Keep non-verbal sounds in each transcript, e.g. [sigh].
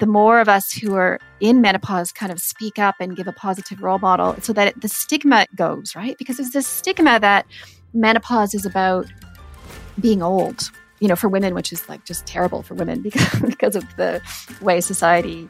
the more of us who are in menopause kind of speak up and give a positive role model so that the stigma goes, right? Because there's this stigma that menopause is about being old, you know, for women, which is like just terrible for women [laughs] because, because of the way society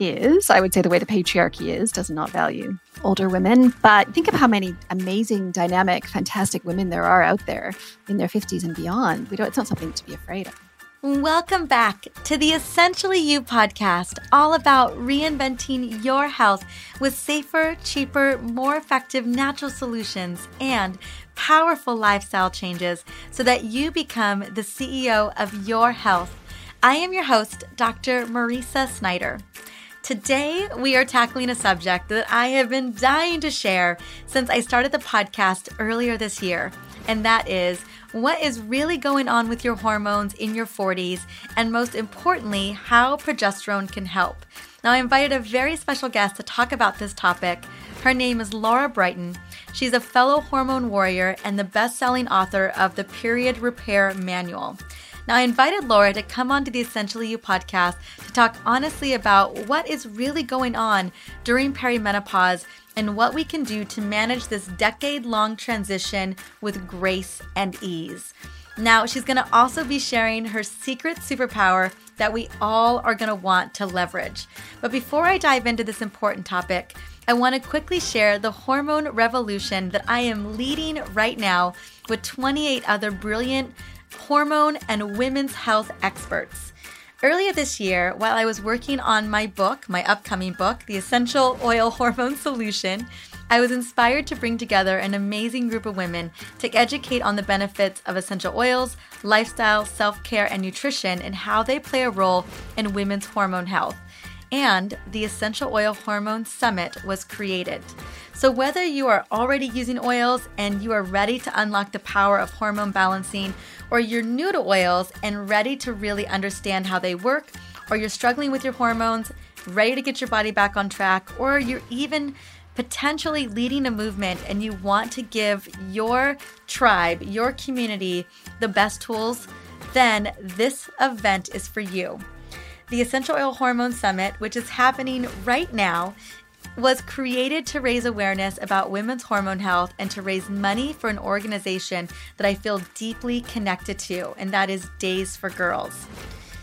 is. I would say the way the patriarchy is does not value older women. But think of how many amazing, dynamic, fantastic women there are out there in their 50s and beyond. We don't, it's not something to be afraid of. Welcome back to the Essentially You podcast, all about reinventing your health with safer, cheaper, more effective natural solutions and powerful lifestyle changes so that you become the CEO of your health. I am your host, Dr. Mariza Snyder. Today, we are tackling a subject that I have been dying to share since I started the podcast earlier this year, and that is what is really going on with your hormones in your 40s, and most importantly, how progesterone can help. Now, I invited a very special guest to talk about this topic. Her name is Lara Briden. She's a fellow hormone warrior and the best selling author of the Period Repair Manual. Now, I invited Lara to come on to the Essentially You podcast to talk honestly about what is really going on during perimenopause and what we can do to manage this decade long transition with grace and ease. Now, she's going to also be sharing her secret superpower that we all are going to want to leverage. But before I dive into this important topic, I want to quickly share the hormone revolution that I am leading right now with 28 other brilliant hormone and women's health experts. Earlier this year, while I was working on my book, my upcoming book, The Essential Oil Hormone Solution, I was inspired to bring together an amazing group of women to educate on the benefits of essential oils, lifestyle, self care, and nutrition and how they play a role in women's hormone health and the Essential Oil Hormone Summit was created. So, whether you are already using oils and you are ready to unlock the power of hormone balancing, or you're new to oils and ready to really understand how they work, or you're struggling with your hormones, ready to get your body back on track, or you're even potentially leading a movement and you want to give your tribe, your community, the best tools, then this event is for you. The Essential Oil Hormone Summit, which is happening right now, was created to raise awareness about women's hormone health and to raise money for an organization that I feel deeply connected to, and that is Days for Girls.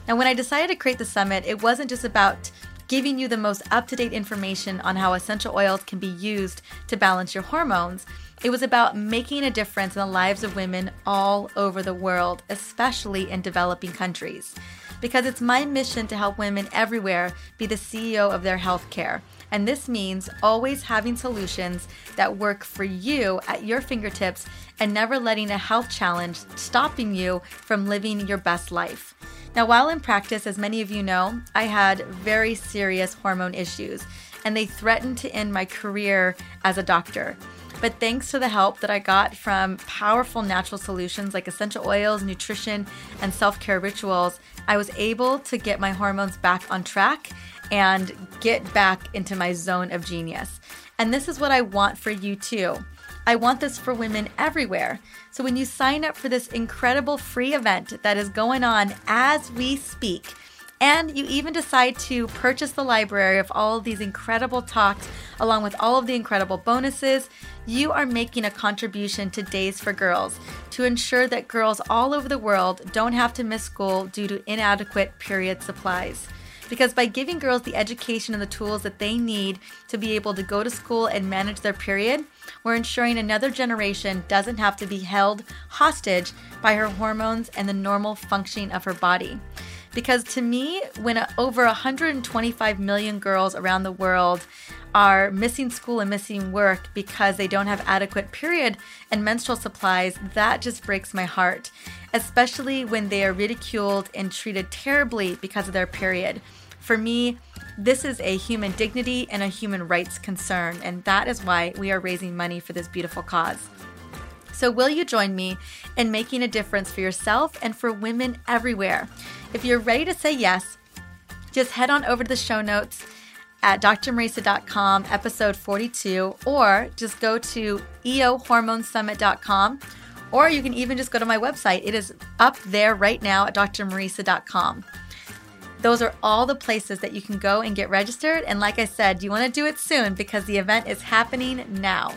Now, when I decided to create the summit, it wasn't just about giving you the most up to date information on how essential oils can be used to balance your hormones. It was about making a difference in the lives of women all over the world, especially in developing countries because it's my mission to help women everywhere be the CEO of their healthcare. And this means always having solutions that work for you at your fingertips and never letting a health challenge stopping you from living your best life. Now, while in practice, as many of you know, I had very serious hormone issues and they threatened to end my career as a doctor. But thanks to the help that I got from powerful natural solutions like essential oils, nutrition, and self care rituals, I was able to get my hormones back on track and get back into my zone of genius. And this is what I want for you too. I want this for women everywhere. So when you sign up for this incredible free event that is going on as we speak, and you even decide to purchase the library of all of these incredible talks, along with all of the incredible bonuses. You are making a contribution to Days for Girls to ensure that girls all over the world don't have to miss school due to inadequate period supplies. Because by giving girls the education and the tools that they need to be able to go to school and manage their period, we're ensuring another generation doesn't have to be held hostage by her hormones and the normal functioning of her body. Because to me, when over 125 million girls around the world are missing school and missing work because they don't have adequate period and menstrual supplies, that just breaks my heart, especially when they are ridiculed and treated terribly because of their period. For me, this is a human dignity and a human rights concern, and that is why we are raising money for this beautiful cause. So, will you join me in making a difference for yourself and for women everywhere? If you're ready to say yes, just head on over to the show notes at drmariza.com, episode 42, or just go to eohormonesummit.com, or you can even just go to my website. It is up there right now at drmariza.com. Those are all the places that you can go and get registered. And like I said, you want to do it soon because the event is happening now.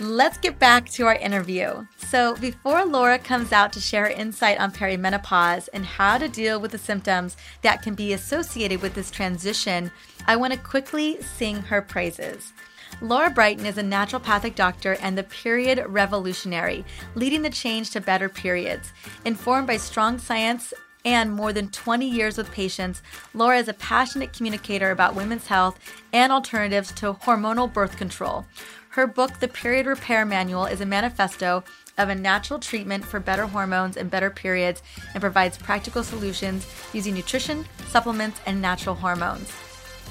Let's get back to our interview. So, before Lara comes out to share her insight on perimenopause and how to deal with the symptoms that can be associated with this transition, I want to quickly sing her praises. Lara Briden is a naturopathic doctor and the period revolutionary, leading the change to better periods. Informed by strong science and more than 20 years with patients, Lara is a passionate communicator about women's health and alternatives to hormonal birth control. Her book, The Period Repair Manual, is a manifesto of a natural treatment for better hormones and better periods and provides practical solutions using nutrition, supplements, and natural hormones.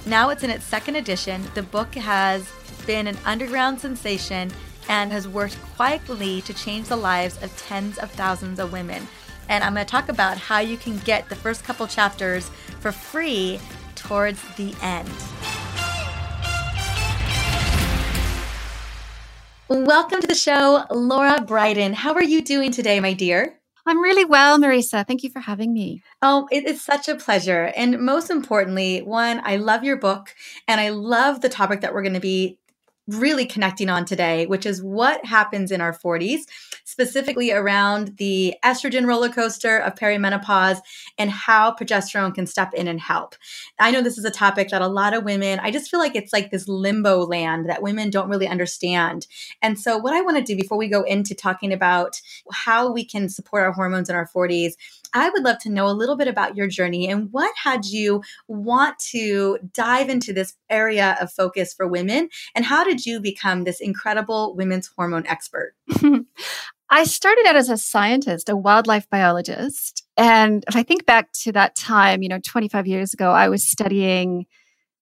Now it's in its second edition. The book has been an underground sensation and has worked quietly to change the lives of tens of thousands of women. And I'm going to talk about how you can get the first couple chapters for free towards the end. Welcome to the show, Lara Briden. How are you doing today, my dear? I'm really well, Mariza. Thank you for having me. Oh, it is such a pleasure. And most importantly, one, I love your book and I love the topic that we're going to be really connecting on today, which is what happens in our 40s, specifically around the estrogen roller coaster of perimenopause and how progesterone can step in and help. I know this is a topic that a lot of women, I just feel like it's like this limbo land that women don't really understand. And so, what I want to do before we go into talking about how we can support our hormones in our 40s, I would love to know a little bit about your journey and what had you want to dive into this area of focus for women and how did you become this incredible women's hormone expert? [laughs] I started out as a scientist, a wildlife biologist. And if I think back to that time, you know, 25 years ago, I was studying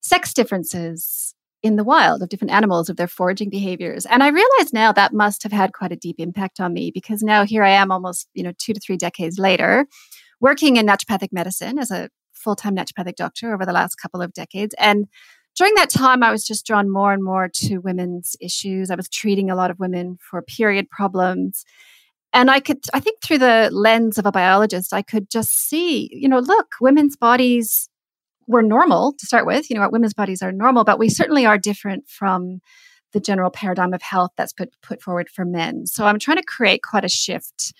sex differences in the wild of different animals, of their foraging behaviors. And I realize now that must have had quite a deep impact on me because now here I am almost, you know, two to three decades later, working in naturopathic medicine as a full time naturopathic doctor over the last couple of decades. And during that time, I was just drawn more and more to women's issues. I was treating a lot of women for period problems. And I could, I think through the lens of a biologist, I could just see, you know, look, women's bodies were normal to start with. You know, women's bodies are normal, but we certainly are different from the general paradigm of health that's put, put forward for men. So I'm trying to create quite a shift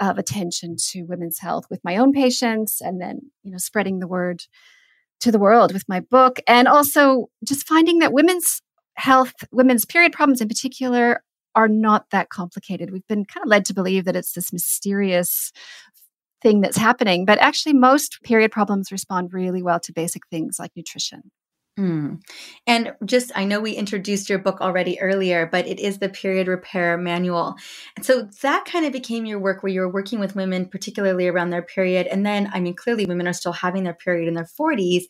of attention to women's health with my own patients and then, you know, spreading the word to the world with my book and also just finding that women's health women's period problems in particular are not that complicated we've been kind of led to believe that it's this mysterious thing that's happening but actually most period problems respond really well to basic things like nutrition Mm. And just, I know we introduced your book already earlier, but it is the Period Repair Manual. And so that kind of became your work where you were working with women, particularly around their period. And then, I mean, clearly women are still having their period in their 40s.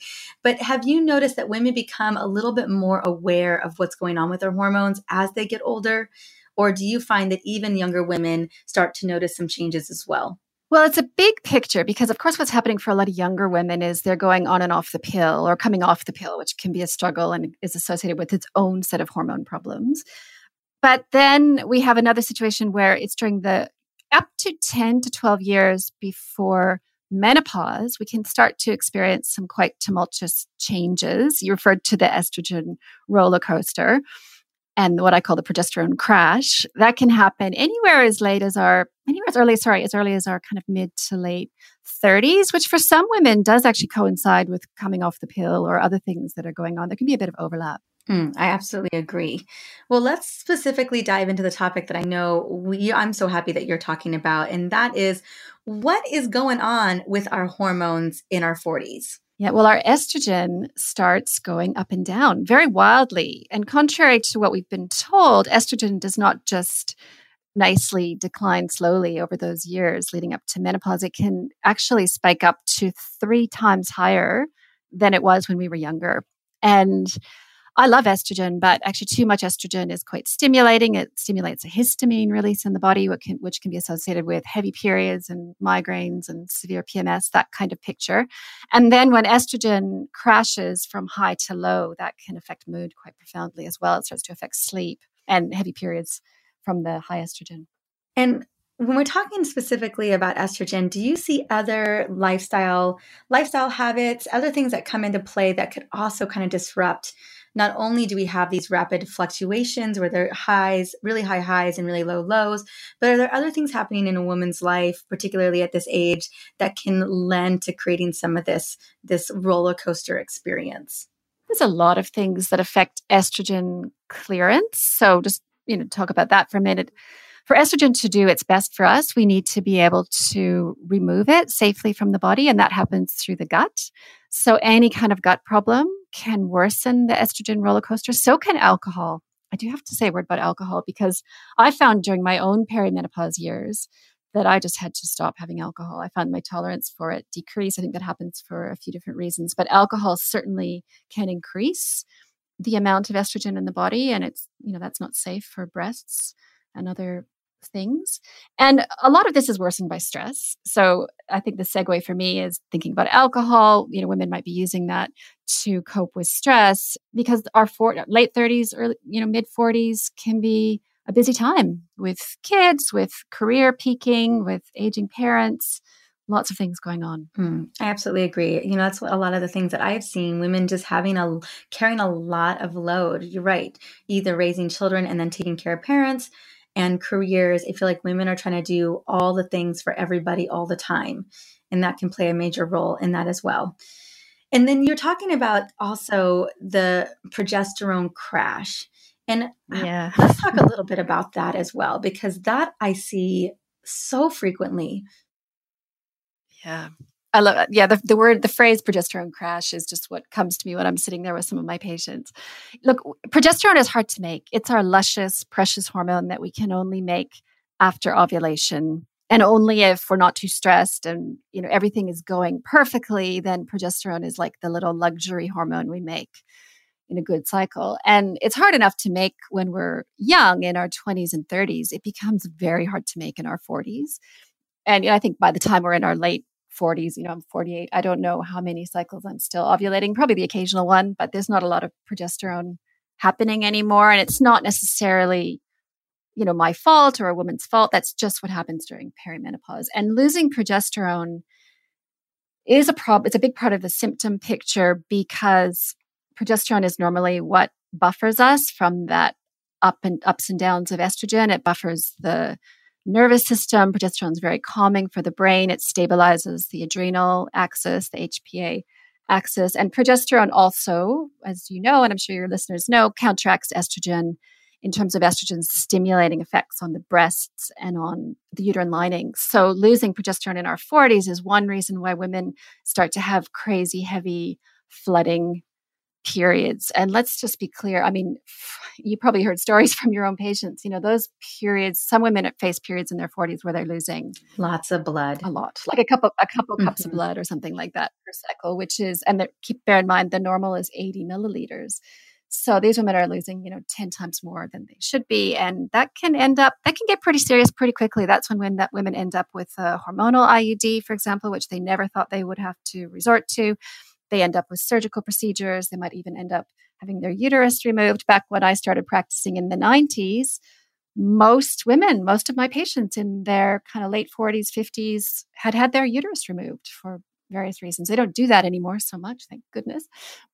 But have you noticed that women become a little bit more aware of what's going on with their hormones as they get older? Or do you find that even younger women start to notice some changes as well? Well, it's a big picture because, of course, what's happening for a lot of younger women is they're going on and off the pill or coming off the pill, which can be a struggle and is associated with its own set of hormone problems. But then we have another situation where it's during the up to 10 to 12 years before menopause, we can start to experience some quite tumultuous changes. You referred to the estrogen roller coaster and what I call the progesterone crash. That can happen anywhere as late as our anywhere as early, sorry, as early as our kind of mid to late 30s, which for some women does actually coincide with coming off the pill or other things that are going on. There can be a bit of overlap. Mm, I absolutely agree. Well, let's specifically dive into the topic that I know we, I'm so happy that you're talking about, and that is what is going on with our hormones in our 40s. Yeah, well, our estrogen starts going up and down very wildly. And contrary to what we've been told, estrogen does not just nicely decline slowly over those years leading up to menopause. It can actually spike up to three times higher than it was when we were younger. And I love estrogen, but actually, too much estrogen is quite stimulating. It stimulates a histamine release in the body, which can, which can be associated with heavy periods and migraines and severe PMS, that kind of picture. And then when estrogen crashes from high to low, that can affect mood quite profoundly as well. It starts to affect sleep and heavy periods from the high estrogen. And when we're talking specifically about estrogen, do you see other lifestyle lifestyle habits, other things that come into play that could also kind of disrupt? Not only do we have these rapid fluctuations where there are highs, really high highs and really low lows, but are there other things happening in a woman's life, particularly at this age, that can lend to creating some of this this roller coaster experience? There's a lot of things that affect estrogen clearance. So just you know talk about that for a minute for estrogen to do its best for us, we need to be able to remove it safely from the body, and that happens through the gut. So, any kind of gut problem can worsen the estrogen roller coaster. So can alcohol. I do have to say a word about alcohol because I found during my own perimenopause years that I just had to stop having alcohol. I found my tolerance for it decrease. I think that happens for a few different reasons, but alcohol certainly can increase the amount of estrogen in the body, and it's, you know, that's not safe for breasts and other things. And a lot of this is worsened by stress. So I think the segue for me is thinking about alcohol. You know, women might be using that to cope with stress because our for- late 30s, early, you know, mid 40s can be a busy time with kids, with career peaking, with aging parents lots of things going on. Mm, I absolutely agree. You know, that's what a lot of the things that I've seen women just having a carrying a lot of load. You're right. Either raising children and then taking care of parents and careers, I feel like women are trying to do all the things for everybody all the time. And that can play a major role in that as well. And then you're talking about also the progesterone crash. And yeah. [laughs] let's talk a little bit about that as well, because that I see so frequently. Yeah. I love it. Yeah, the, the word, the phrase progesterone crash is just what comes to me when I'm sitting there with some of my patients. Look, progesterone is hard to make. It's our luscious, precious hormone that we can only make after ovulation. And only if we're not too stressed and you know everything is going perfectly, then progesterone is like the little luxury hormone we make in a good cycle. And it's hard enough to make when we're young in our 20s and 30s. It becomes very hard to make in our 40s. And I think by the time we're in our late 40s, you know, I'm 48. I don't know how many cycles I'm still ovulating, probably the occasional one, but there's not a lot of progesterone happening anymore. And it's not necessarily, you know, my fault or a woman's fault. That's just what happens during perimenopause. And losing progesterone is a problem. It's a big part of the symptom picture because progesterone is normally what buffers us from that up and ups and downs of estrogen. It buffers the nervous system. Progesterone is very calming for the brain. It stabilizes the adrenal axis, the HPA axis. And progesterone also, as you know, and I'm sure your listeners know, counteracts estrogen in terms of estrogen's stimulating effects on the breasts and on the uterine lining. So losing progesterone in our 40s is one reason why women start to have crazy heavy flooding periods. And let's just be clear. I mean, you probably heard stories [laughs] from your own patients. You know, those periods, some women face periods in their 40s where they're losing lots of blood. A lot. Like a couple a couple mm-hmm. cups of mm-hmm. blood or something like that per cycle, which is and keep bear in mind the normal is 80 milliliters. So these women are losing, you know, 10 times more than they should be. And that can end up, that can get pretty serious pretty quickly. That's when, when that women end up with a hormonal IUD, for example, which they never thought they would have to resort to. They end up with surgical procedures. They might even end up having their uterus removed. Back when I started practicing in the 90s, most women, most of my patients in their kind of late 40s, 50s had had their uterus removed for various reasons. They don't do that anymore so much, thank goodness.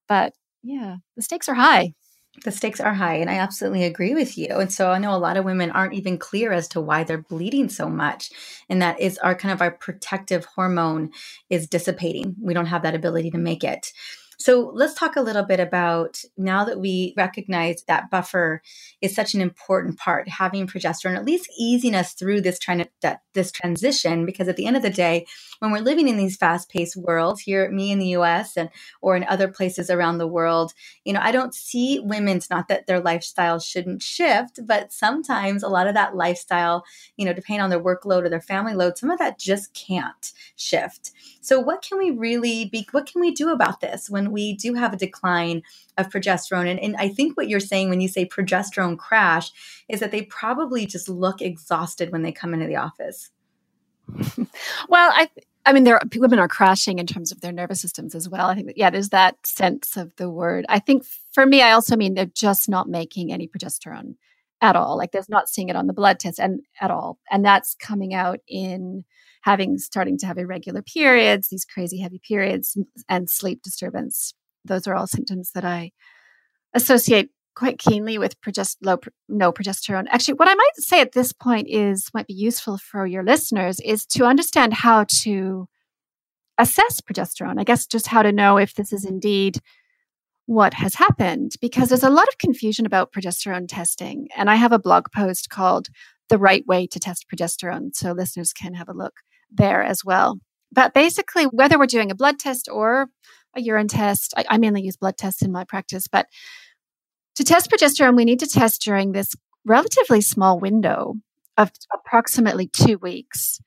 But yeah, the stakes are high the stakes are high and i absolutely agree with you and so i know a lot of women aren't even clear as to why they're bleeding so much and that is our kind of our protective hormone is dissipating we don't have that ability to make it so let's talk a little bit about now that we recognize that buffer is such an important part, having progesterone, at least easing us through this trying to, this transition. Because at the end of the day, when we're living in these fast-paced worlds here, me in the U.S. and or in other places around the world, you know, I don't see women's not that their lifestyle shouldn't shift, but sometimes a lot of that lifestyle, you know, depending on their workload or their family load, some of that just can't shift. So what can we really be? What can we do about this when we do have a decline of progesterone? And, and I think what you're saying when you say progesterone crash is that they probably just look exhausted when they come into the office. [laughs] well, I I mean, there are, women are crashing in terms of their nervous systems as well. I think, yeah, there's that sense of the word. I think for me, I also mean they're just not making any progesterone at all. Like there's not seeing it on the blood test and at all. And that's coming out in having starting to have irregular periods, these crazy heavy periods and sleep disturbance. Those are all symptoms that I associate quite keenly with progest- low, no progesterone. Actually, what I might say at this point is might be useful for your listeners is to understand how to assess progesterone. I guess just how to know if this is mm-hmm. indeed what has happened because there's a lot of confusion about progesterone testing. And I have a blog post called The Right Way to Test Progesterone. So listeners can have a look there as well. But basically, whether we're doing a blood test or a urine test, I, I mainly use blood tests in my practice, but to test progesterone, we need to test during this relatively small window of approximately two weeks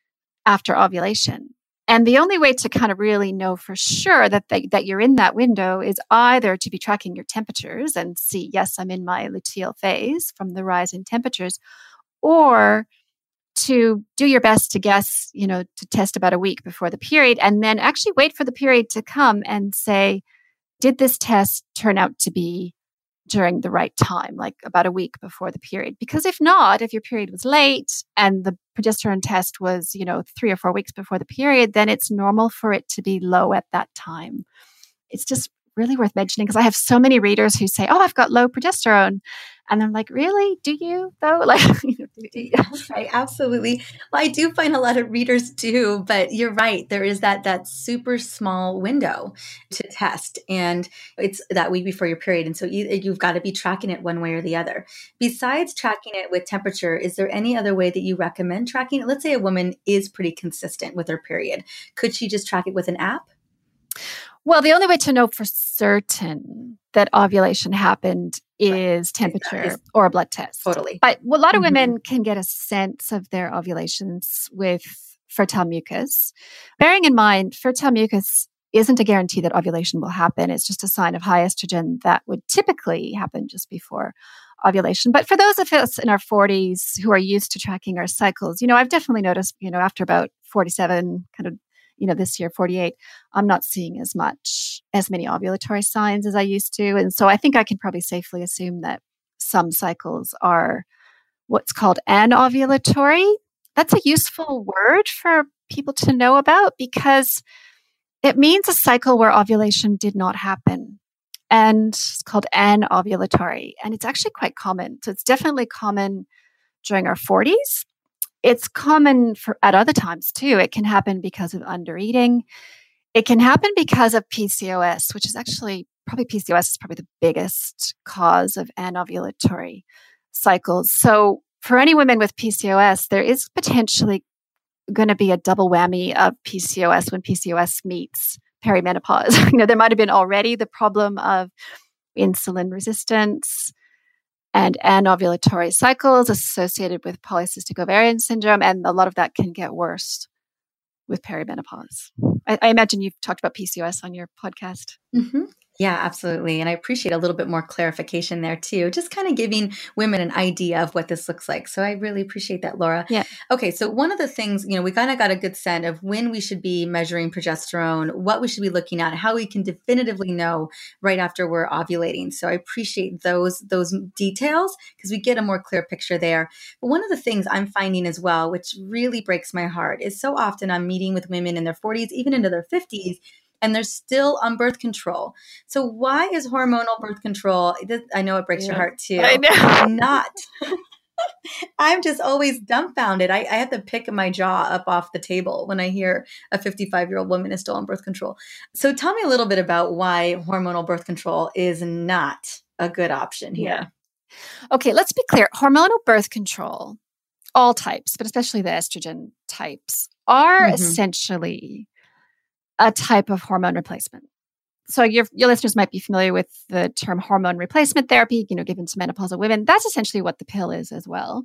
after ovulation. And the only way to kind of really know for sure that they, that you're in that window is either to be tracking your temperatures and see, yes, I'm in my luteal phase from the rise in temperatures, or to do your best to guess, you know, to test about a week before the period and then actually wait for the period to come and say, did this test turn out to be during the right time, like about a week before the period. Because if not, if your period was late and the progesterone test was, you know, three or four weeks before the period, then it's normal for it to be low at that time. It's just really worth mentioning because I have so many readers who say, "Oh, I've got low progesterone," and I'm like, "Really? Do you though?" [laughs] Like, right? [laughs] Absolutely. Well, I do find a lot of readers do, but you're right. There is that that super small window to test, and it's that week before your period, and so you, you've got to be tracking it one way or the other. Besides tracking it with temperature, is there any other way that you recommend tracking it? Let's say a woman is pretty consistent with her period. Could she just track it with an app? Well, the only way to know for certain that ovulation happened is temperature is or a blood test. Totally. But a lot of mm-hmm. women can get a sense of their ovulations with fertile mucus. Bearing in mind, fertile mucus isn't a guarantee that ovulation will happen. It's just a sign of high estrogen that would typically happen just before ovulation. But for those of us in our 40s who are used to tracking our cycles, you know, I've definitely noticed, you know, after about 47, kind of you know, this year, 48, I'm not seeing as much, as many ovulatory signs as I used to. And so I think I can probably safely assume that some cycles are what's called anovulatory. That's a useful word for people to know about because it means a cycle where ovulation did not happen. And it's called anovulatory. And it's actually quite common. So it's definitely common during our 40s it's common for at other times too. It can happen because of undereating. It can happen because of PCOS, which is actually probably PCOS is probably the biggest cause of anovulatory cycles. So for any women with PCOS, there is potentially going to be a double whammy of PCOS when PCOS meets perimenopause. [laughs] you know, there might have been already the problem of insulin resistance, and anovulatory cycles associated with polycystic ovarian syndrome. And a lot of that can get worse with perimenopause. I, I imagine you've talked about PCOS on your podcast. Mm-hmm. Yeah, absolutely. And I appreciate a little bit more clarification there too, just kind of giving women an idea of what this looks like. So I really appreciate that, Lara. Yeah. Okay. So one of the things, you know, we kind of got a good sense of when we should be measuring progesterone, what we should be looking at, how we can definitively know right after we're ovulating. So I appreciate those, those details because we get a more clear picture there. But one of the things I'm finding as well, which really breaks my heart, is so often I'm meeting with women in their 40s, even into their 50s and they're still on birth control. So why is hormonal birth control? I know it breaks yeah. your heart too. I know. [laughs] Not. I'm just always dumbfounded. I, I have to pick my jaw up off the table when I hear a 55 year old woman is still on birth control. So tell me a little bit about why hormonal birth control is not a good option here. Yeah. Okay, let's be clear. Hormonal birth control, all types, but especially the estrogen types, are mm-hmm. essentially a type of hormone replacement. So your your listeners might be familiar with the term hormone replacement therapy, you know, given to menopausal women. That's essentially what the pill is as well.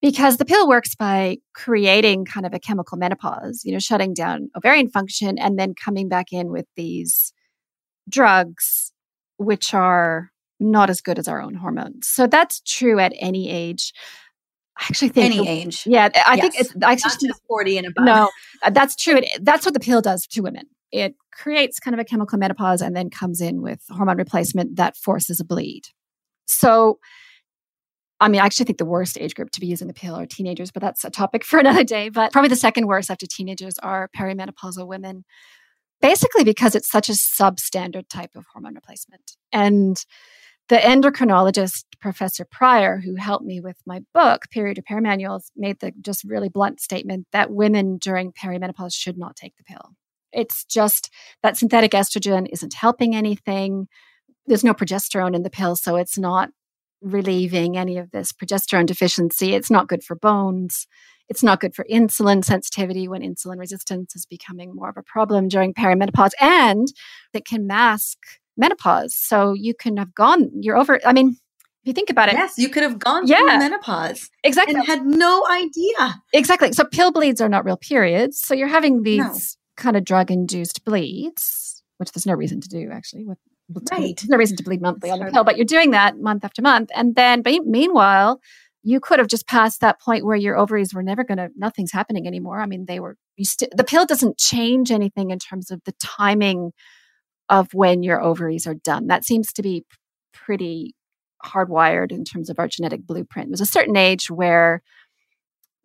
Because the pill works by creating kind of a chemical menopause, you know, shutting down ovarian function and then coming back in with these drugs which are not as good as our own hormones. So that's true at any age. I actually think any age. Yeah, I yes. think it's I just, just forty and above. No, uh, that's true. It, that's what the pill does to women. It creates kind of a chemical menopause and then comes in with hormone replacement that forces a bleed. So I mean, I actually think the worst age group to be using the pill are teenagers, but that's a topic for [laughs] another day. But probably the second worst after teenagers are perimenopausal women, basically because it's such a substandard type of hormone replacement. And the endocrinologist, Professor Prior, who helped me with my book, Period Repair Manuals, made the just really blunt statement that women during perimenopause should not take the pill. It's just that synthetic estrogen isn't helping anything. There's no progesterone in the pill, so it's not relieving any of this progesterone deficiency. It's not good for bones. It's not good for insulin sensitivity when insulin resistance is becoming more of a problem during perimenopause. And it can mask menopause. So you can have gone, you're over, I mean, if you think about it. Yes, you could have gone yeah, through menopause. Exactly. And had no idea. Exactly. So pill bleeds are not real periods. So you're having these no. kind of drug induced bleeds, which there's no reason to do actually with Right. There's no reason to bleed monthly on the pill, but you're doing that month after month. And then, but meanwhile, you could have just passed that point where your ovaries were never going to, nothing's happening anymore. I mean, they were, you still, the pill doesn't change anything in terms of the timing of when your ovaries are done. That seems to be pretty hardwired in terms of our genetic blueprint. There's a certain age where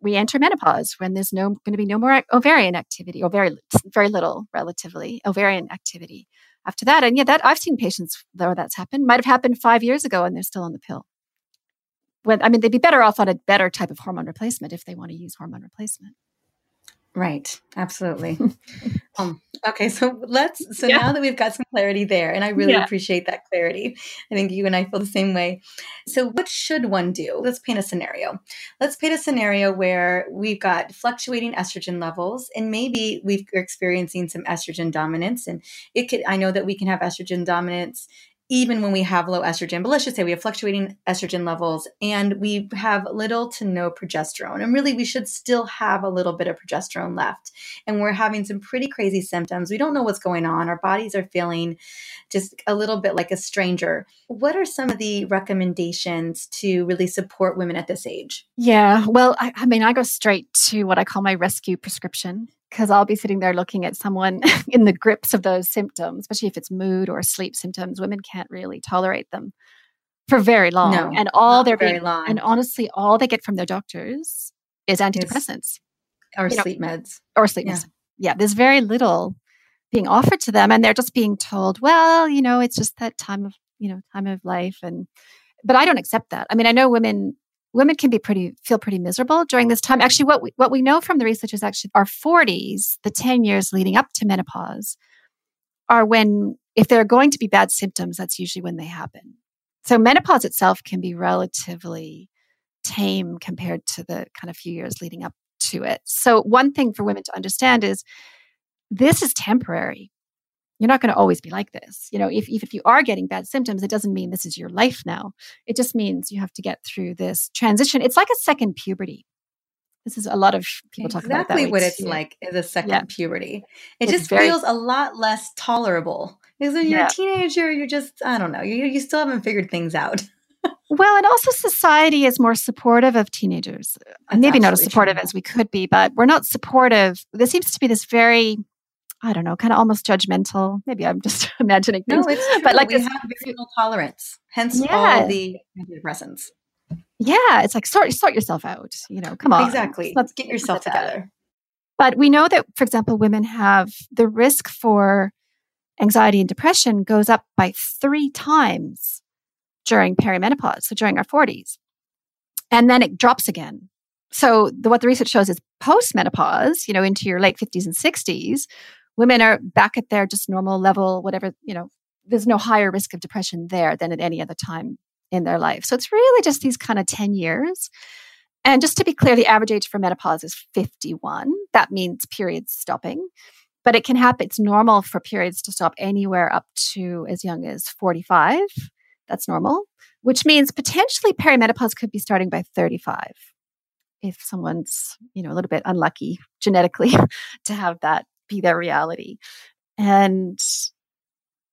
we enter menopause when there's no going to be no more ovarian activity or very very little relatively ovarian activity after that and yeah that i've seen patients where that's happened might have happened five years ago and they're still on the pill when i mean they'd be better off on a better type of hormone replacement if they want to use hormone replacement Right. Absolutely. [laughs] um, okay. So let's, so yeah. now that we've got some clarity there, and I really yeah. appreciate that clarity. I think you and I feel the same way. So, what should one do? Let's paint a scenario. Let's paint a scenario where we've got fluctuating estrogen levels, and maybe we're experiencing some estrogen dominance. And it could, I know that we can have estrogen dominance even when we have low estrogen, but let's just say we have fluctuating estrogen levels and we have little to no progesterone. And really, we should still have a little bit of progesterone left. And we're having some pretty crazy symptoms. We don't know what's going on. Our bodies are feeling just a little bit like a stranger. What are some of the recommendations to really support women at this age? Yeah, well, I, I mean, I go straight to what I call my rescue prescription because I'll be sitting there looking at someone [laughs] in the grips of those symptoms, especially if it's mood or sleep symptoms. Women can't really tolerate them for very long. No, and all they're very being, long. And honestly, all they get from their doctors is antidepressants or you sleep know, meds or sleep yeah. meds. Yeah, there's very little being offered to them, and they're just being told, well, you know, it's just that time of you know time of life, and but I don't accept that. I mean, I know women women can be pretty feel pretty miserable during this time. Actually, what we, what we know from the research is actually our 40s, the 10 years leading up to menopause, are when if there are going to be bad symptoms, that's usually when they happen. So menopause itself can be relatively tame compared to the kind of few years leading up to it. So one thing for women to understand is this is temporary you're not going to always be like this. You know, if, if you are getting bad symptoms, it doesn't mean this is your life now. It just means you have to get through this transition. It's like a second puberty. This is a lot of people exactly talk about exactly what it's too. like is a second yeah. puberty. It it's just very, feels a lot less tolerable because when you're yeah. a teenager, you're just I don't know, you you still haven't figured things out. well, and also society is more supportive of teenagers. That's Maybe not as supportive true. as we could be, but we're not supportive. There seems to be this very I don't know, kind of almost judgmental. Maybe I'm just [laughs] imagining things. No, it's true. but like we this, have very little tolerance, hence yeah. all the antidepressants. Yeah, it's like sort sort yourself out. You know, come on, exactly. Let's get yourself together. But we know that, for example, women have the risk for anxiety and depression goes up by three times during perimenopause, so during our 40s, and then it drops again. So the, what the research shows is post-menopause, you know, into your late 50s and 60s, women are back at their just normal level, whatever, you know, there's no higher risk of depression there than at any other time in their life. So it's really just these kind of 10 years. And just to be clear, the average age for menopause is 51. That means periods stopping. But it can happen, it's normal for periods to stop anywhere up to as young as 45. That's normal, which means potentially perimenopause could be starting by 35 if someone's, you know, a little bit unlucky genetically [laughs] to have that be their reality. And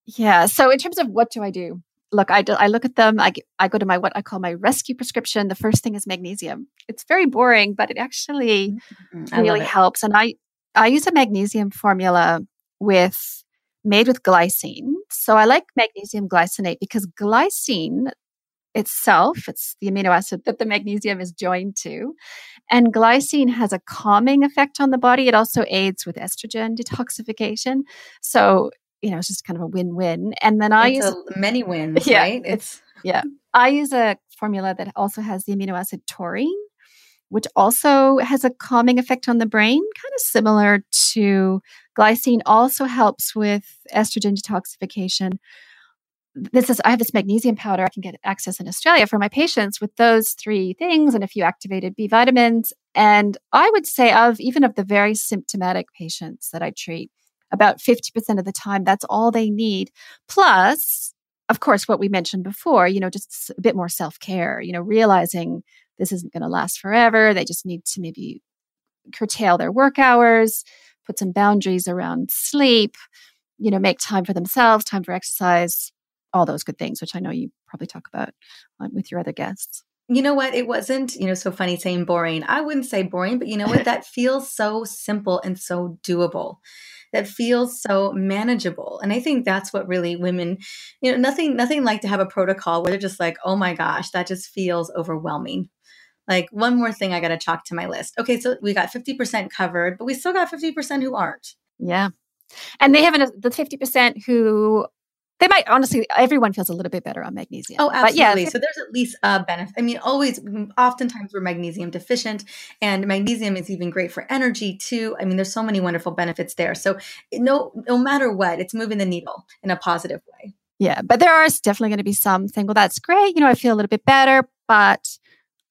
yeah, so in terms of what do I do? Look, I, do, I look at them. I, I go to my what I call my rescue prescription. The first thing is magnesium. It's very boring, but it actually mm-hmm. really helps. And I I use a magnesium formula with made with glycine. So I like magnesium glycinate because glycine itself. It's the amino acid that the magnesium is joined to. And glycine has a calming effect on the body. It also aids with estrogen detoxification. So, you know, it's just kind of a win win. And then I it's use many wins, [laughs] yeah, right? It's, yeah. I use a formula that also has the amino acid taurine, which also has a calming effect on the brain, kind of similar to glycine, also helps with estrogen detoxification this is I have this magnesium powder I can get access in Australia for my patients with those three things and a few activated B vitamins. And I would say of even of the very symptomatic patients that I treat, about 50% of the time that's all they need. Plus, of course, what we mentioned before, you know, just a bit more self-care, you know, realizing this isn't going to last forever. They just need to maybe curtail their work hours, put some boundaries around sleep, you know, make time for themselves, time for exercise, all those good things, which I know you probably talk about uh, with your other guests. You know what? It wasn't, you know, so funny saying boring. I wouldn't say boring, but you know what? [laughs] that feels so simple and so doable. That feels so manageable. And I think that's what really women, you know, nothing, nothing like to have a protocol where they're just like, oh my gosh, that just feels overwhelming. Like one more thing I got to chalk to my list. Okay, so we got 50% covered, but we still got 50% who aren't. Yeah. And they have an, the 50% who they might honestly everyone feels a little bit better on magnesium. Oh absolutely yeah, so there's at least a benefit i mean always mm, oftentimes we're magnesium deficient and magnesium is even great for energy too. I mean there's so many wonderful benefits there. So eh, no no matter what it's moving the needle in a positive way. Yeah but there are definitely going to be some saying well that's great you know i feel a little bit better but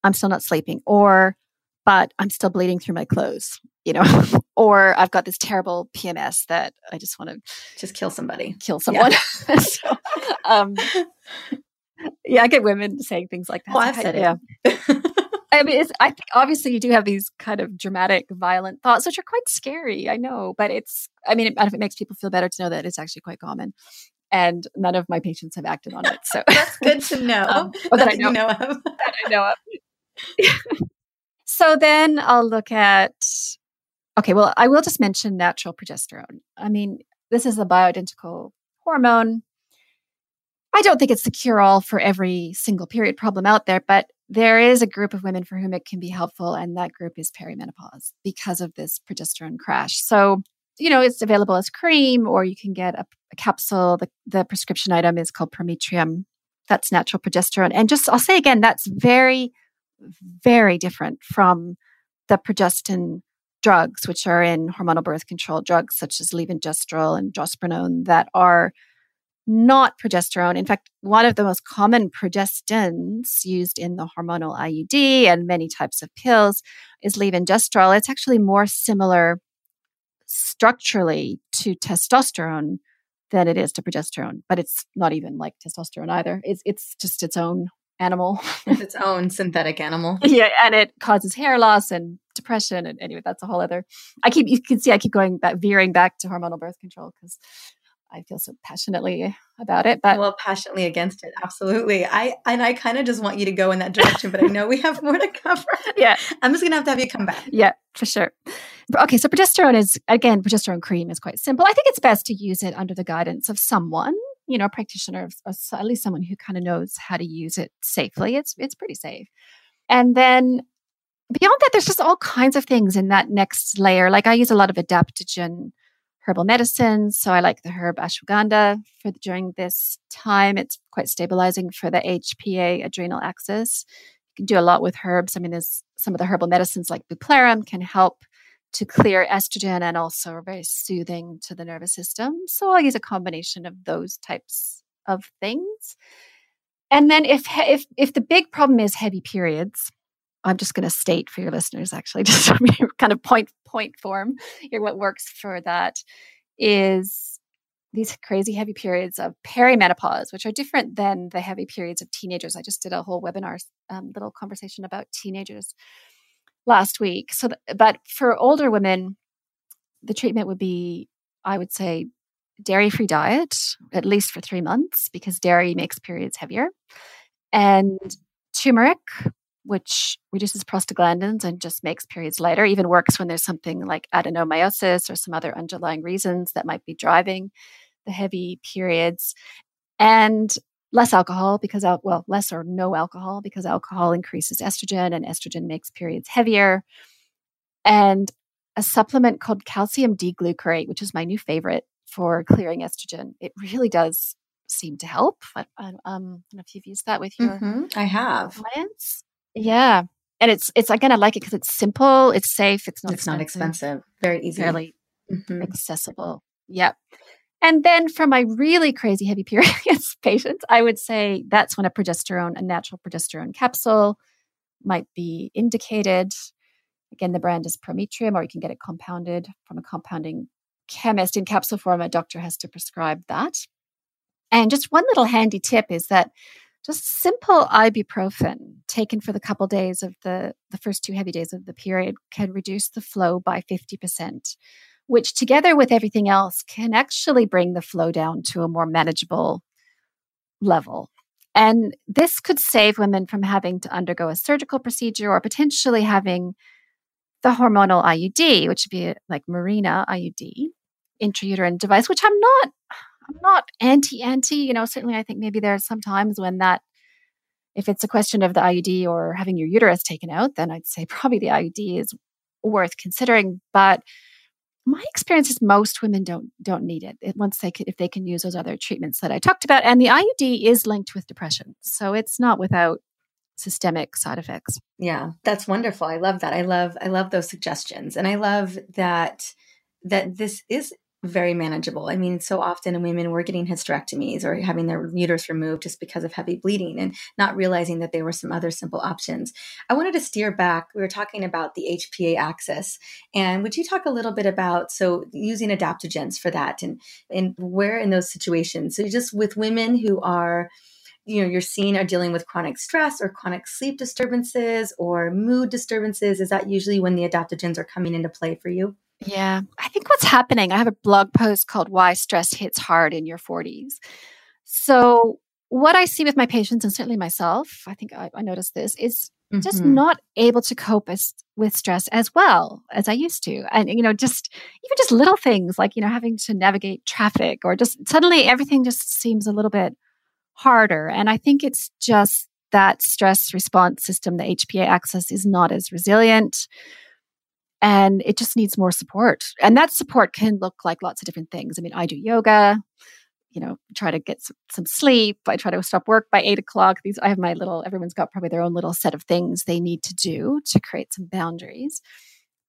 i'm still not sleeping or but i'm still bleeding through my clothes you know, [laughs] or I've got this terrible PMS that I just want to just kill somebody, kill someone. Yeah. [laughs] [laughs] so, um, yeah, I get women saying things like that. Oh, I've said yeah. I mean, I think obviously you do have these kind of dramatic, violent thoughts, which are quite scary. I know, but it's. I mean, if it makes people feel better to know that it's actually quite common, and none of my patients have acted on it. So that's good to know. um, that, I know, know of. that I know of. So then I'll look at Okay, well, I will just mention natural progesterone. I mean, this is a bioidentical hormone. I don't think it's the cure all for every single period problem out there, but there is a group of women for whom it can be helpful, and that group is perimenopause because of this progesterone crash. So, you know, it's available as cream, or you can get a, a capsule. The, the prescription item is called Prometrium. That's natural progesterone. And just, I'll say again, that's very, very different from the progestin drugs, which are in hormonal birth control drugs such as levonorgestrel and drospirenone, that are not progesterone. In fact, one of the most common progestins used in the hormonal IUD and many types of pills is levonorgestrel. It's actually more similar structurally to testosterone than it is to progesterone, but it's not even like testosterone either. It's it's just its own animal. it's its own synthetic animal. [laughs] yeah, and it causes hair loss and depression. And anyway, that's a whole other. I keep you can see I keep going back, veering back to hormonal birth control because I feel so passionately about it. But well, passionately against it, absolutely. I and I kind of just want you to go in that direction, but I know we have more to cover. [laughs] yeah, I'm just gonna have to have you come back. Yeah, for sure. Okay, so progesterone is again, progesterone cream is quite simple. I think it's best to use it under the guidance of someone you know, a practitioner, at least someone who kind of knows how to use it safely. It's it's pretty safe. And then beyond that, there's just all kinds of things in that next layer. Like I use a lot of adaptogen herbal medicines. So I like the herb ashwagandha for the, during this time. It's quite stabilizing for the HPA adrenal axis. You can do a lot with herbs. I mean, there's some of the herbal medicines like bupleurum can help to clear estrogen and also very soothing to the nervous system. So I'll use a combination of those types of things. And then if if if the big problem is heavy periods, I'm just going to state for your listeners actually [laughs] just kind of point point form here what works for that is these crazy heavy periods of perimenopause, which are different than the heavy periods of teenagers. I just did a whole webinar, um, little conversation about teenagers last week. So, th- but for older women, the treatment would be, I would say, dairy free diet, at least for three months, because dairy makes periods heavier, and turmeric, which reduces prostaglandins and just makes periods lighter, even works when there's something like adenomyosis or some other underlying reasons that might be driving the heavy periods. And less alcohol because well less or no alcohol because alcohol increases estrogen and estrogen makes periods heavier. And a supplement called calcium d-glucarate which is my new favorite for clearing estrogen it really does seem to help I, um, I don't know if you've used that with your mm-hmm. i have. clients? Yeah and it's it's again i like it because it's simple it's safe it's not it's expensive, not expensive very easy. fairly mm-hmm. accessible. Yep and then for my really crazy heavy periods [laughs] patients, I would say that's when a progesterone, a natural progesterone capsule might be indicated. Again, the brand is Prometrium, or you can get it compounded from a compounding chemist in capsule form. A doctor has to prescribe that. And just one little handy tip is that just simple ibuprofen taken for the couple days of the, the first two heavy days of the period can reduce the flow by 50% which together with everything else can actually bring the flow down to a more manageable level. And this could save women from having to undergo a surgical procedure or potentially having the hormonal IUD, which would be like Mirena IUD, intrauterine device, which I'm not I'm not anti anti, you know, certainly I think maybe there are some times when that if it's a question of the IUD or having your uterus taken out, then I'd say probably the IUD is worth considering. But my experience is most women don't don't need it once they can, if they can use those other treatments that I talked about. And the IUD is linked with depression, so it's not without systemic side effects. Yeah, that's wonderful. I love that. I love I love those suggestions, and I love that that this is very manageable. I mean, so often women were getting hysterectomies or having their uterus removed just because of heavy bleeding and not realizing that there were some other simple options. I wanted to steer back. We were talking about the HPA axis. And would you talk a little bit about so using adaptogens for that and and where in those situations? So just with women who are you know you're seeing are dealing with chronic stress or chronic sleep disturbances or mood disturbances is that usually when the adaptogens are coming into play for you yeah. I think what's happening, I have a blog post called Why Stress Hits Hard in Your 40s. So, what I see with my patients, and certainly myself, I think I, I noticed this, is mm-hmm. just not able to cope as, with stress as well as I used to. And, you know, just even just little things like, you know, having to navigate traffic or just suddenly everything just seems a little bit harder. And I think it's just that stress response system, the HPA axis, is not as resilient and it just needs more support. And that support can look like lots of different things. I mean, I do yoga, you know, try to get some, some sleep. I try to stop work by eight o'clock. These, I have my little, everyone's got probably their own little set of things they need to do to create some boundaries.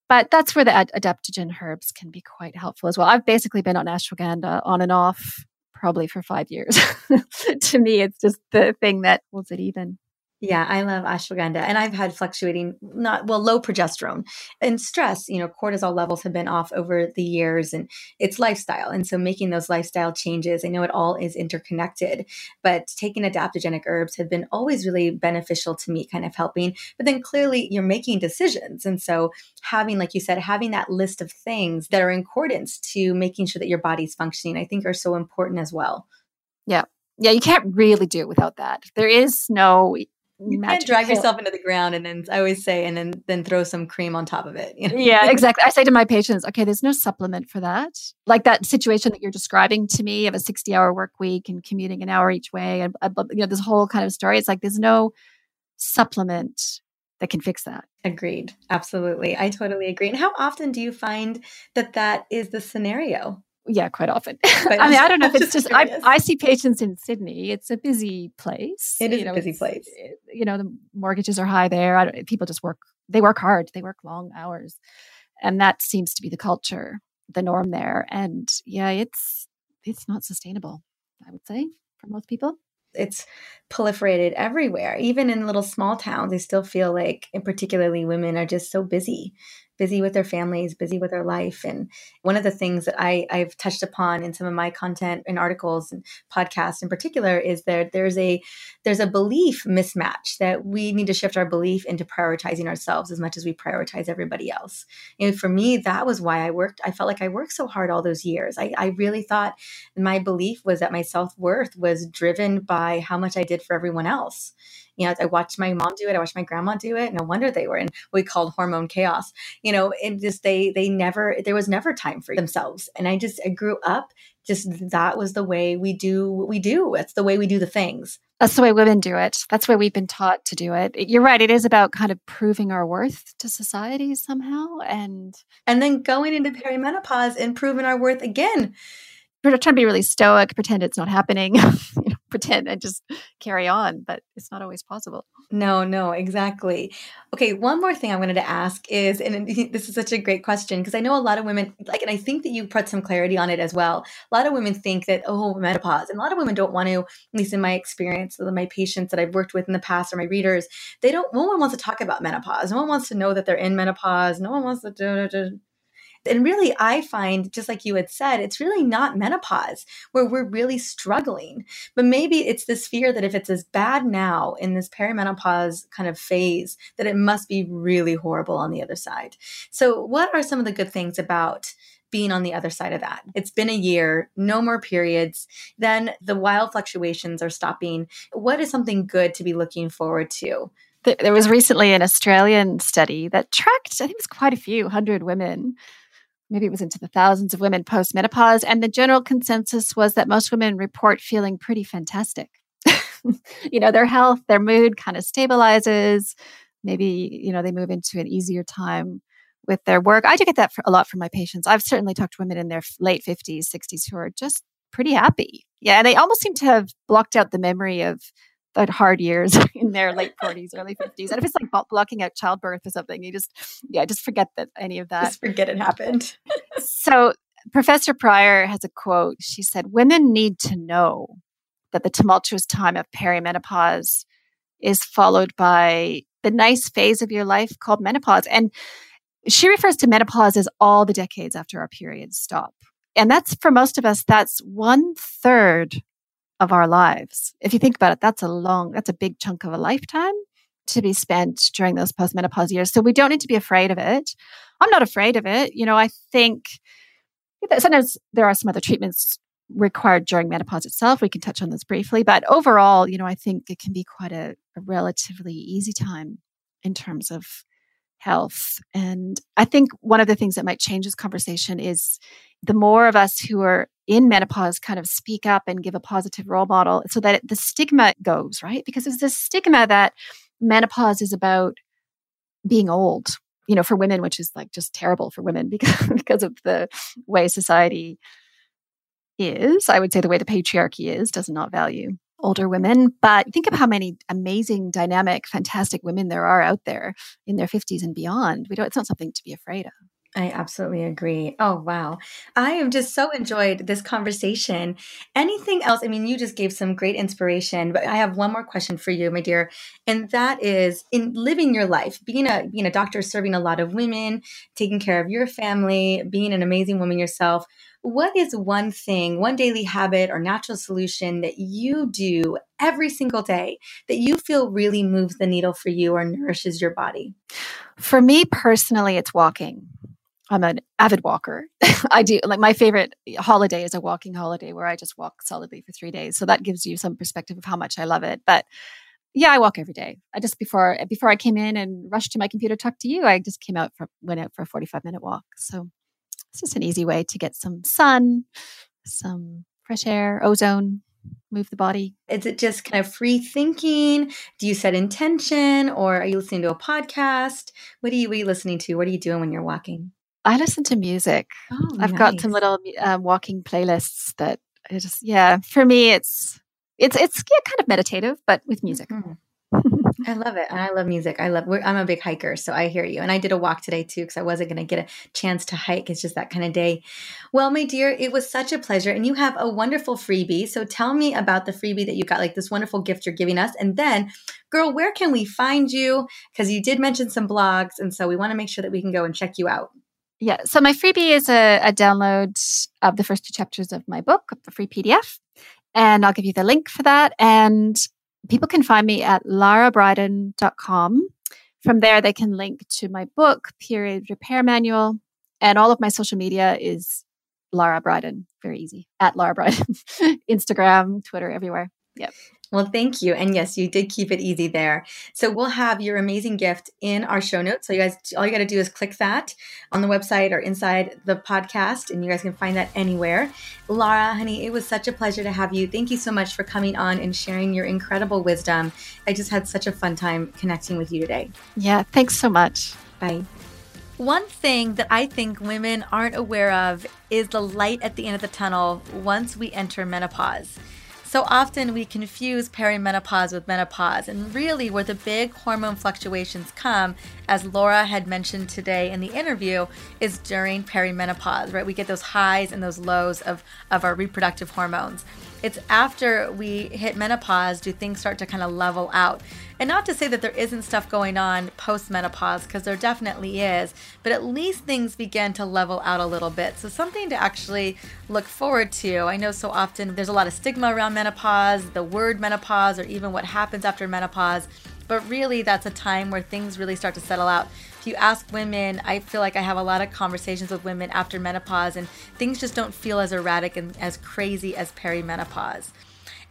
But that's where the ad- adaptogen herbs can be quite helpful as well. I've basically been on ashwagandha on and off probably for five years. [laughs] to me, it's just the thing that holds it even. Yeah, I love ashwagandha. And I've had fluctuating, not well, low progesterone and stress. You know, cortisol levels have been off over the years and it's lifestyle. And so making those lifestyle changes, I know it all is interconnected, but taking adaptogenic herbs have been always really beneficial to me, kind of helping. But then clearly you're making decisions. And so having, like you said, having that list of things that are in accordance to making sure that your body's functioning, I think are so important as well. Yeah. Yeah, you can't really do it without that. There is no you can't drive yourself into the ground and then I always say and then then throw some cream on top of it. You know? Yeah, [laughs] exactly. I say to my patients, okay, there's no supplement for that. Like that situation that you're describing to me of a 60 hour work week and commuting an hour each way and you know this whole kind of story. It's like there's no supplement that can fix that. Agreed. Absolutely. I totally agree. And how often do you find that that is the scenario? Yeah, quite often. [laughs] I mean, I don't know if it's just, I, I, see patients in Sydney. It's a busy place. It is you know, a busy place. You know, the mortgages are high there. people just work, they work hard, they work long hours. And that seems to be the culture, the norm there. And yeah, it's, it's not sustainable, I would say, for most people it's proliferated everywhere even in little small towns i still feel like and particularly women are just so busy busy with their families, busy with their life. And one of the things that I, I've touched upon in some of my content and articles and podcasts in particular is that there's a there's a belief mismatch that we need to shift our belief into prioritizing ourselves as much as we prioritize everybody else. And for me, that was why I worked. I felt like I worked so hard all those years. I, I really thought my belief was that my self-worth was driven by how much I did for everyone else you know, I watched my mom do it. I watched my grandma do it. No wonder they were in what we called hormone chaos. You know, and just they they never there was never time for themselves. And I just I grew up just that was the way we do what we do. It's the way we do the things. That's the way women do it. That's why we've been taught to do it. You're right. It is about kind of proving our worth to society somehow, and and then going into perimenopause and proving our worth again. We're trying to be really stoic, pretend it's not happening. [laughs] pretend and just carry on, but it's not always possible. No, no, exactly. Okay, one more thing I wanted to ask is, and [laughs] this is such a great question because I know a lot of women, like, and I think that you put some clarity on it as well. A lot of women think that, oh, menopause, and a lot of women don't want to, at least in my experience, my patients that I've worked with in the past or my readers, they don't, no one wants to talk about menopause. No one wants to know that they're in menopause. No one wants to do and really, I find, just like you had said, it's really not menopause where we're really struggling. But maybe it's this fear that if it's as bad now in this perimenopause kind of phase, that it must be really horrible on the other side. So, what are some of the good things about? being on the other side of that. It's been a year, no more periods. Then the wild fluctuations are stopping. What is something good to be looking forward to? There was recently an Australian study that tracked, I think it was quite a few hundred women maybe it was into the thousands of women post menopause. And the general consensus was that most women report feeling pretty fantastic. [laughs] you know, their health, their mood kind of stabilizes. Maybe, you know, they move into an easier time with their work. I do get that a lot from my patients. I've certainly talked to women in their late 50s, 60s who are just pretty happy. Yeah. And they almost seem to have blocked out the memory of that hard years [laughs] in their late [laughs] 40s, early 50s. And if it's like blocking out childbirth or something, you just, yeah, just forget that any of that. Just forget it happened. [laughs] so Professor Prior has a quote. She said, Women need to know that the tumultuous time of perimenopause is followed by the nice phase of your life called menopause. And she refers to menopause as all the decades after our periods stop. And that's for most of us, that's one third of our lives. If you think about it, that's a long, that's a big chunk of a lifetime to be spent during those postmenopause years. So we don't need to be afraid of it. I'm not afraid of it. You know, I think sometimes there are some other treatments required during menopause itself. We can touch on this briefly, but overall, you know, I think it can be quite a, a relatively easy time in terms of health. And I think one of the things that might change this conversation is the more of us who are in menopause kind of speak up and give a positive role model so that the stigma goes, right? Because there's this stigma that menopause is about being old, you know, for women, which is like just terrible for women [laughs] because, because of the way society is. I would say the way the patriarchy is does not value older women. But think of how many amazing, dynamic, fantastic women there are out there in their 50s and beyond. We don't, it's not something to be afraid of. I absolutely agree. Oh, wow. I have just so enjoyed this conversation. Anything else? I mean, you just gave some great inspiration, but I have one more question for you, my dear. And that is in living your life, being a being a doctor serving a lot of women, taking care of your family, being an amazing woman yourself. What is one thing, one daily habit or natural solution that you do every single day that you feel really moves the needle for you or nourishes your body? For me personally, it's walking. I'm an avid walker. [laughs] I do like my favorite holiday is a walking holiday where I just walk solidly for three days. So that gives you some perspective of how much I love it. But yeah, I walk every day. I just before before I came in and rushed to my computer, to talk to you. I just came out for went out for a 45 minute walk. So it's just an easy way to get some sun, some fresh air, ozone, move the body. Is it just kind of free thinking? Do you set intention or are you listening to a podcast? What are you, what are you listening to? What are you doing when you're walking? I listen to music. Oh, I've nice. got some little um, walking playlists that I just yeah. For me, it's it's it's yeah, kind of meditative, but with music. Mm-hmm. I love it. And I love music. I love, I'm a big hiker, so I hear you. And I did a walk today too, because I wasn't going to get a chance to hike. It's just that kind of day. Well, my dear, it was such a pleasure. And you have a wonderful freebie. So tell me about the freebie that you got, like this wonderful gift you're giving us. And then, girl, where can we find you? Because you did mention some blogs. And so we want to make sure that we can go and check you out. Yeah. So my freebie is a, a download of the first two chapters of my book, the free PDF. And I'll give you the link for that. And people can find me at larabriden.com. From there, they can link to my book, Period Repair Manual. And all of my social media is Lara Briden. Very easy. At Lara Briden. [laughs] Instagram, Twitter, everywhere. Yep. Well, thank you. And yes, you did keep it easy there. So we'll have your amazing gift in our show notes. So you guys, all you got to do is click that on the website or inside the podcast, and you guys can find that anywhere. Laura, honey, it was such a pleasure to have you. Thank you so much for coming on and sharing your incredible wisdom. I just had such a fun time connecting with you today. Yeah, thanks so much. Bye. One thing that I think women aren't aware of is the light at the end of the tunnel once we enter menopause. So often we confuse perimenopause with menopause, and really where the big hormone fluctuations come, as Laura had mentioned today in the interview, is during perimenopause, right? We get those highs and those lows of, of our reproductive hormones. It's after we hit menopause do things start to kind of level out. And not to say that there isn't stuff going on post menopause, because there definitely is, but at least things begin to level out a little bit. So, something to actually look forward to. I know so often there's a lot of stigma around menopause, the word menopause, or even what happens after menopause. But really, that's a time where things really start to settle out if you ask women, I feel like I have a lot of conversations with women after menopause, and things just don't feel as erratic and as crazy as perimenopause.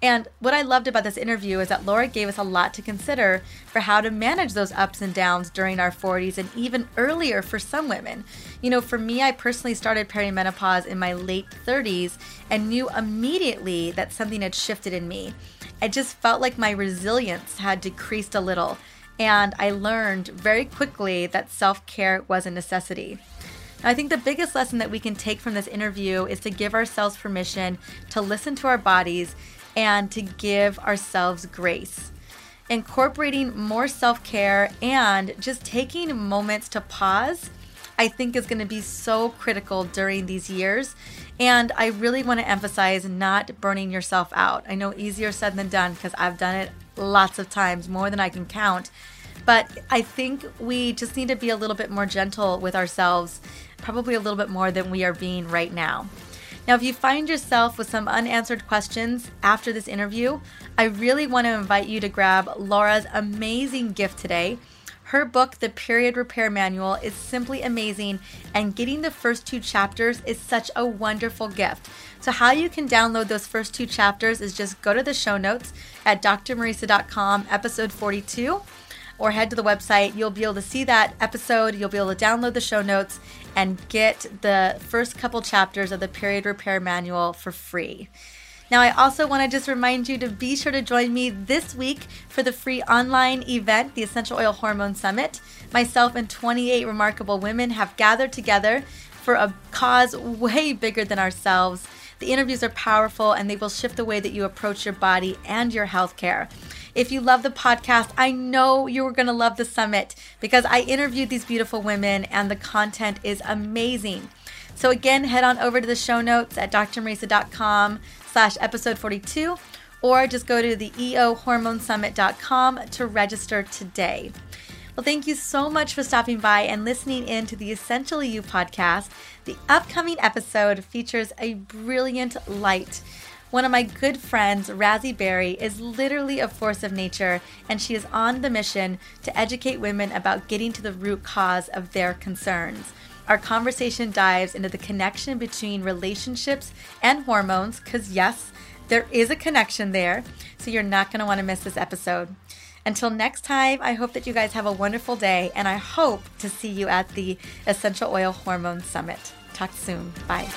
And what I loved about this interview is that Laura gave us a lot to consider for how to manage those ups and downs during our 40s and even earlier for some women. You know, for me, I personally started perimenopause in my late 30s and knew immediately that something had shifted in me. I just felt like my resilience had decreased a little and I learned very quickly that self care was a necessity. I think the biggest lesson that we can take from this interview is to give ourselves permission to listen to our bodies and to give ourselves grace. Incorporating more self care and just taking moments to pause, I think is going to be so critical during these years. And I really want to emphasize not burning yourself out. I know easier said than done because I've done it lots of times, more than I can count. But I think we just need to be a little bit more gentle with ourselves, probably a little bit more than we are being right now. Now, if you find yourself with some unanswered questions after this interview, I really want to invite you to grab Laura's amazing gift today. Her book, The Period Repair Manual, is simply amazing, and getting the first two chapters is such a wonderful gift. So, how you can download those first two chapters is just go to the show notes at drmariza.com, episode 42 or head to the website. You'll be able to see that episode. You'll be able to download the show notes and get the first couple chapters of the Period Repair Manual for free. Now, I also want to just remind you to be sure to join me this week for the free online event, the Essential Oil Hormone Summit. Myself and 28 remarkable women have gathered together for a cause way bigger than ourselves. The interviews are powerful and they will shift the way that you approach your body and your health care. If you love the podcast, I know you're going to love the summit because I interviewed these beautiful women and the content is amazing. So again, head on over to the show notes at drmariza.com slash episode 42 or just go to the eohormonesummit.com to register today. Well, thank you so much for stopping by and listening in to the Essentially You podcast. The upcoming episode features a brilliant light one of my good friends, Razi Berry, is literally a force of nature, and she is on the mission to educate women about getting to the root cause of their concerns. Our conversation dives into the connection between relationships and hormones, because yes, there is a connection there, so you're not going to want to miss this episode. Until next time, I hope that you guys have a wonderful day, and I hope to see you at the Essential Oil Hormone Summit. Talk soon. Bye.